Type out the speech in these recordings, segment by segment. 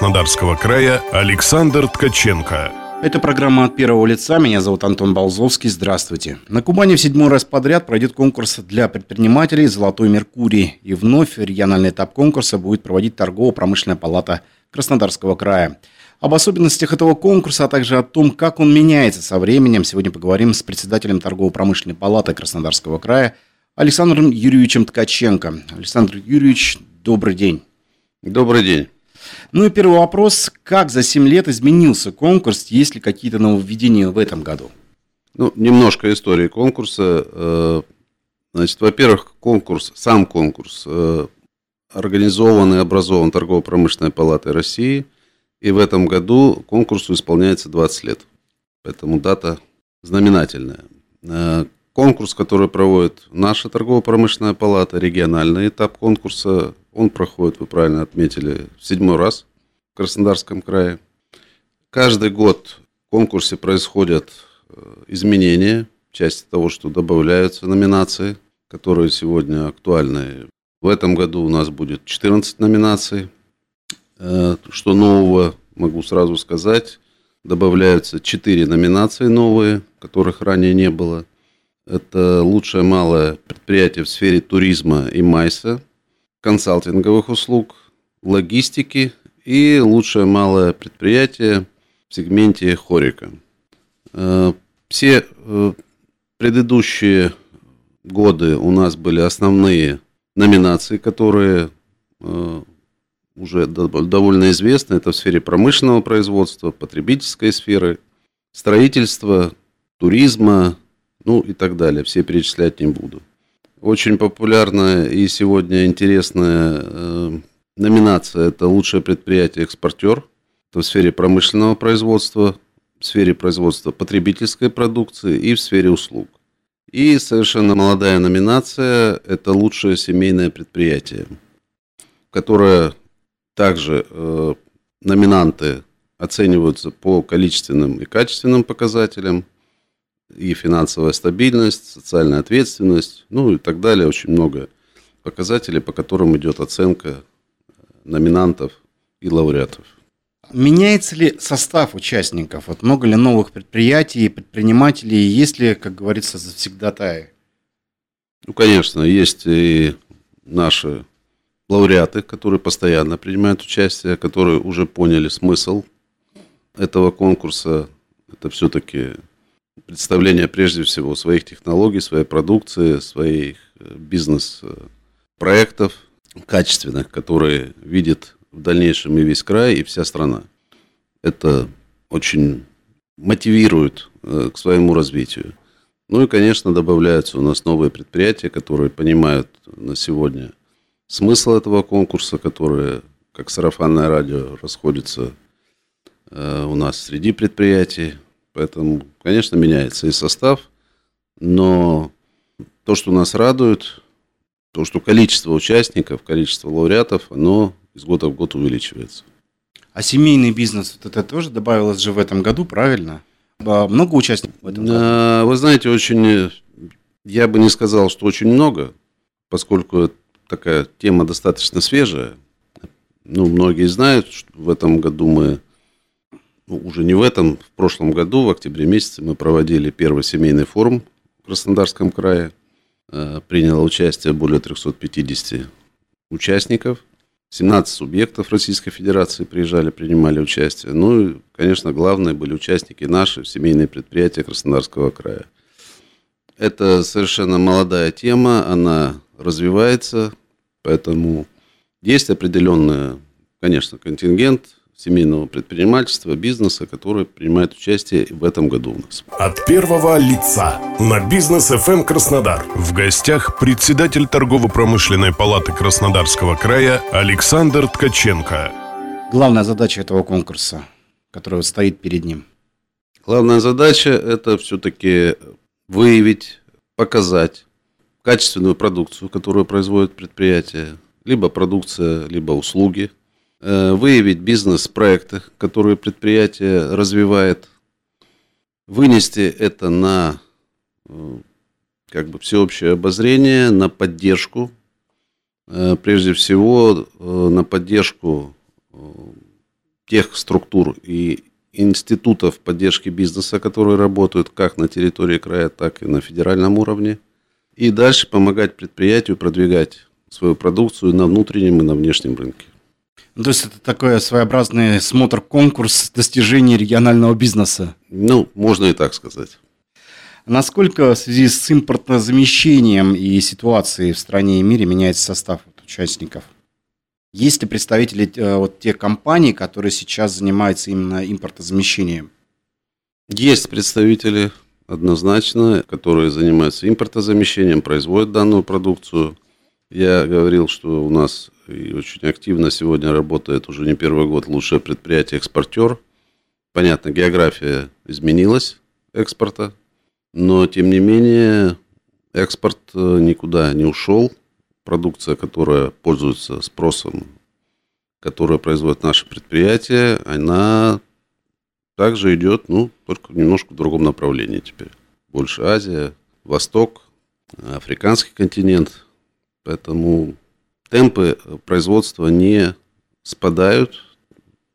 Краснодарского края Александр Ткаченко. Это программа от первого лица. Меня зовут Антон Болзовский. Здравствуйте. На Кубани в седьмой раз подряд пройдет конкурс для предпринимателей «Золотой Меркурий». И вновь региональный этап конкурса будет проводить торгово-промышленная палата Краснодарского края. Об особенностях этого конкурса, а также о том, как он меняется со временем, сегодня поговорим с председателем торгово-промышленной палаты Краснодарского края Александром Юрьевичем Ткаченко. Александр Юрьевич, добрый день. Добрый день. Ну и первый вопрос. Как за 7 лет изменился конкурс? Есть ли какие-то нововведения в этом году? Ну, немножко истории конкурса. Э, значит, во-первых, конкурс, сам конкурс э, организован и образован Торгово-промышленной палатой России. И в этом году конкурсу исполняется 20 лет. Поэтому дата знаменательная. Э, конкурс, который проводит наша торгово-промышленная палата, региональный этап конкурса, он проходит, вы правильно отметили, в седьмой раз в Краснодарском крае. Каждый год в конкурсе происходят э, изменения в части того, что добавляются номинации, которые сегодня актуальны. В этом году у нас будет 14 номинаций. Э, что нового, могу сразу сказать, добавляются 4 номинации новые, которых ранее не было. Это лучшее малое предприятие в сфере туризма и майса – консалтинговых услуг, логистики и лучшее малое предприятие в сегменте хорика. Э, все э, предыдущие годы у нас были основные номинации, которые э, уже довольно известны. Это в сфере промышленного производства, потребительской сферы, строительства, туризма, ну и так далее. Все перечислять не буду. Очень популярная и сегодня интересная номинация – это лучшее предприятие-экспортер. В сфере промышленного производства, в сфере производства потребительской продукции и в сфере услуг. И совершенно молодая номинация – это лучшее семейное предприятие, которое также э, номинанты оцениваются по количественным и качественным показателям – и финансовая стабильность, социальная ответственность, ну и так далее. Очень много показателей, по которым идет оценка номинантов и лауреатов. Меняется ли состав участников? Вот много ли новых предприятий, предпринимателей? Есть ли, как говорится, завсегдатаи? Ну, конечно, есть и наши лауреаты, которые постоянно принимают участие, которые уже поняли смысл этого конкурса. Это все-таки представление прежде всего своих технологий, своей продукции, своих э, бизнес-проектов качественных, которые видит в дальнейшем и весь край, и вся страна. Это очень мотивирует э, к своему развитию. Ну и, конечно, добавляются у нас новые предприятия, которые понимают на сегодня смысл этого конкурса, которые, как сарафанное радио, расходятся э, у нас среди предприятий. Поэтому, конечно, меняется и состав, но то, что нас радует, то, что количество участников, количество лауреатов, оно из года в год увеличивается. А семейный бизнес, вот это тоже добавилось же в этом году, правильно? Много участников в этом году? Вы знаете, очень, я бы не сказал, что очень много, поскольку такая тема достаточно свежая. Ну, многие знают, что в этом году мы ну, уже не в этом, в прошлом году, в октябре месяце, мы проводили первый семейный форум в Краснодарском крае. Э, приняло участие более 350 участников. 17 субъектов Российской Федерации приезжали, принимали участие. Ну и, конечно, главные были участники наши, семейные предприятия Краснодарского края. Это совершенно молодая тема, она развивается, поэтому есть определенный, конечно, контингент семейного предпринимательства, бизнеса, который принимает участие в этом году у нас. От первого лица на бизнес FM Краснодар. В гостях председатель торгово-промышленной палаты Краснодарского края Александр Ткаченко. главная задача этого конкурса, которая стоит перед ним? Главная задача – это все-таки выявить, показать качественную продукцию, которую производит предприятие, либо продукция, либо услуги, выявить бизнес-проекты, которые предприятие развивает, вынести это на э, как бы всеобщее обозрение, на поддержку, э, прежде всего на поддержку тех структур и институтов поддержки бизнеса, которые работают как на территории края, так и на федеральном уровне. И дальше помогать предприятию продвигать свою продукцию на внутреннем и на внешнем рынке. Ну, то есть это такой своеобразный смотр-конкурс достижений регионального бизнеса? Ну, можно и так сказать. Насколько в связи с импортозамещением и ситуацией в стране и мире меняется состав участников? Есть ли представители э, вот тех компаний, которые сейчас занимаются именно импортозамещением? Есть представители, однозначно, которые занимаются импортозамещением, производят данную продукцию. Я говорил, что у нас и очень активно сегодня работает уже не первый год лучшее предприятие-экспортер. Понятно, география изменилась экспорта, но тем не менее экспорт э, никуда не ушел продукция, которая пользуется спросом, которая производит наши предприятия, она также идет, ну, только немножко в другом направлении теперь. Больше Азия, Восток, африканский континент. Поэтому темпы производства не спадают,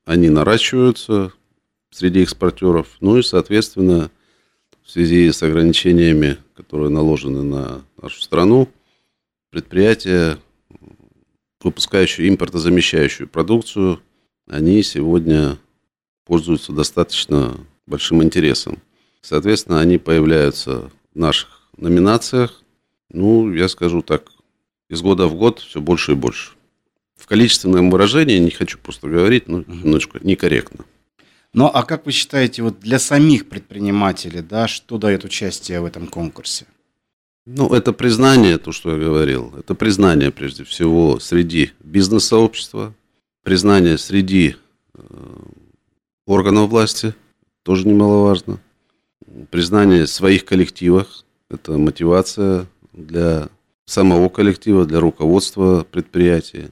они наращиваются среди экспортеров. Ну и, соответственно, в связи с ограничениями, которые наложены на нашу страну, предприятия, выпускающие импортозамещающую продукцию, они сегодня пользуются достаточно большим интересом. Соответственно, они появляются в наших номинациях, ну, я скажу так, из года в год все больше и больше. В количественном выражении, не хочу просто говорить, но немножко некорректно. Ну, а как вы считаете, вот для самих предпринимателей, да, что дает участие в этом конкурсе? Ну, это признание, то, что я говорил. Это признание, прежде всего, среди бизнес-сообщества, признание среди э, органов власти, тоже немаловажно. Признание в своих коллективах, это мотивация для самого коллектива, для руководства предприятия.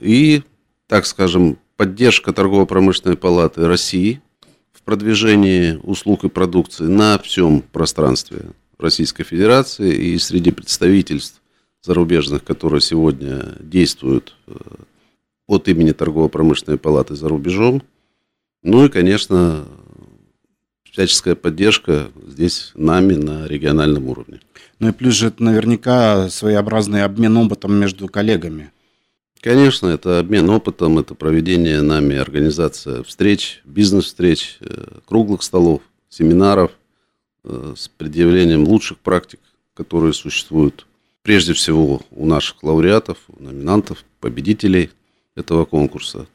И, так скажем, поддержка торгово-промышленной палаты России в продвижении услуг и продукции на всем пространстве Российской Федерации и среди представительств зарубежных, которые сегодня действуют э, от имени Торгово-промышленной палаты за рубежом. Ну и, конечно, всяческая поддержка здесь нами на региональном уровне. Ну и плюс же это наверняка своеобразный обмен опытом между коллегами. Конечно, это обмен опытом, это проведение нами организация встреч, бизнес-встреч, э, круглых столов, семинаров – Э, с предъявлением лучших практик, которые существуют прежде всего у наших лауреатов, у номинантов, победителей этого конкурса.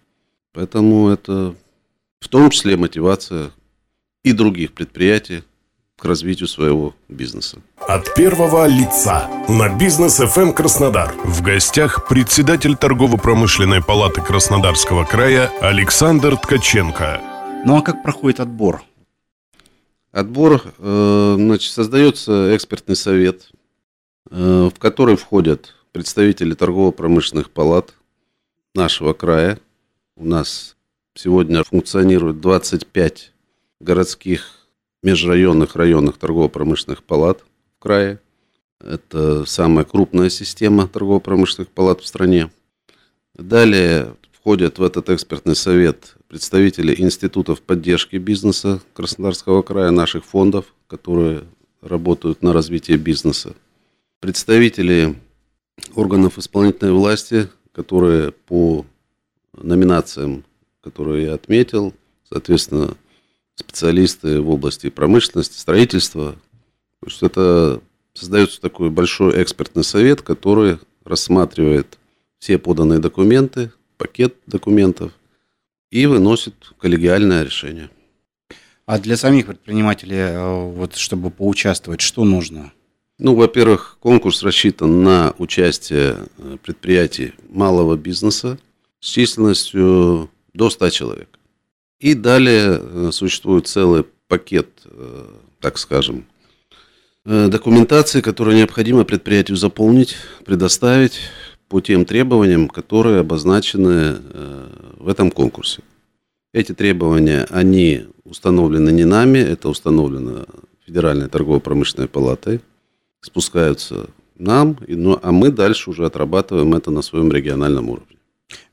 Поэтому это в том числе мотивация и других предприятий к развитию своего бизнеса. От первого лица на бизнес FM Краснодар. В гостях председатель торгово-промышленной палаты Краснодарского края Александр Ткаченко. Ну а как проходит отбор? Отбор, э, значит, создается экспертный совет, э, в который входят представители торгово-промышленных палат нашего края. У нас сегодня функционирует 25 городских, межрайонных, районных торгово-промышленных палат в крае. Это самая крупная система торгово-промышленных палат в стране. Далее входят в этот экспертный совет представители институтов поддержки бизнеса Краснодарского края, наших фондов, которые работают на развитие бизнеса, представители органов исполнительной власти, которые по номинациям, которые я отметил, соответственно, специалисты в области промышленности, строительства. То есть это создается такой большой экспертный совет, который рассматривает все поданные документы, пакет документов – и выносит коллегиальное решение. А для самих предпринимателей, э, вот чтобы поучаствовать, что нужно? Ну, во-первых, конкурс рассчитан на участие э, предприятий малого бизнеса с численностью до 100 человек. И далее э, существует целый пакет, э, так скажем, э, документации, которую необходимо предприятию заполнить, предоставить по тем требованиям, которые обозначены в этом конкурсе. Эти требования, они установлены не нами, это установлено Федеральной торгово-промышленной палатой, спускаются нам, ну, а мы дальше уже отрабатываем это на своем региональном уровне.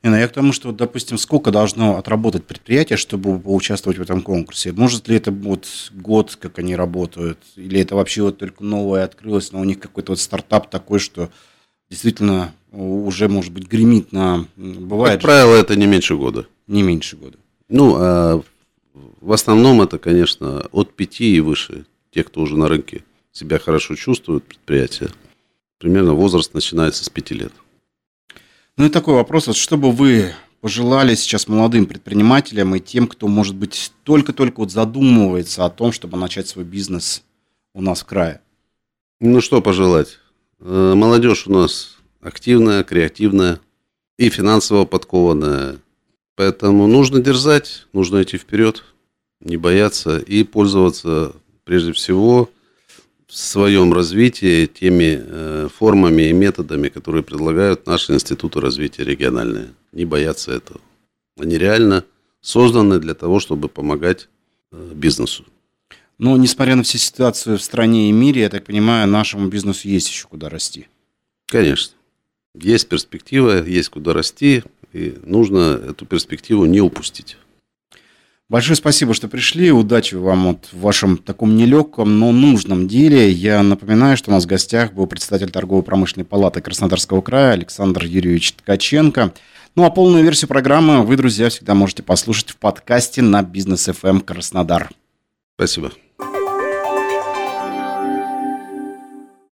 Инна, я к тому, что, допустим, сколько должно отработать предприятие, чтобы поучаствовать в этом конкурсе? Может ли это вот год, как они работают? Или это вообще вот только новое открылось, но у них какой-то вот стартап такой, что действительно уже, может быть, гремит на... Бывает как правило, это не меньше года. Не меньше года. Ну, а в основном это, конечно, от пяти и выше. Те, кто уже на рынке себя хорошо чувствуют, предприятия. Примерно возраст начинается с пяти лет. Ну и такой вопрос, вот что бы вы пожелали сейчас молодым предпринимателям и тем, кто, может быть, только-только вот задумывается о том, чтобы начать свой бизнес у нас в крае? Ну что пожелать? Э, молодежь у нас активная, креативная и финансово подкованная. Поэтому нужно дерзать, нужно идти вперед, не бояться и пользоваться прежде всего в своем развитии теми э, формами и методами, которые предлагают наши институты развития региональные. Не бояться этого. Они реально созданы для того, чтобы помогать э, бизнесу. Но, несмотря на все ситуации в стране и мире, я так понимаю, нашему бизнесу есть еще куда расти. Конечно. Есть перспектива, есть куда расти, и нужно эту перспективу не упустить. Большое спасибо, что пришли. Удачи вам вот в вашем таком нелегком, но нужном деле. Я напоминаю, что у нас в гостях был председатель торгово-промышленной палаты Краснодарского края Александр Юрьевич Ткаченко. Ну а полную версию программы вы, друзья, всегда можете послушать в подкасте на Бизнес FM Краснодар. Спасибо.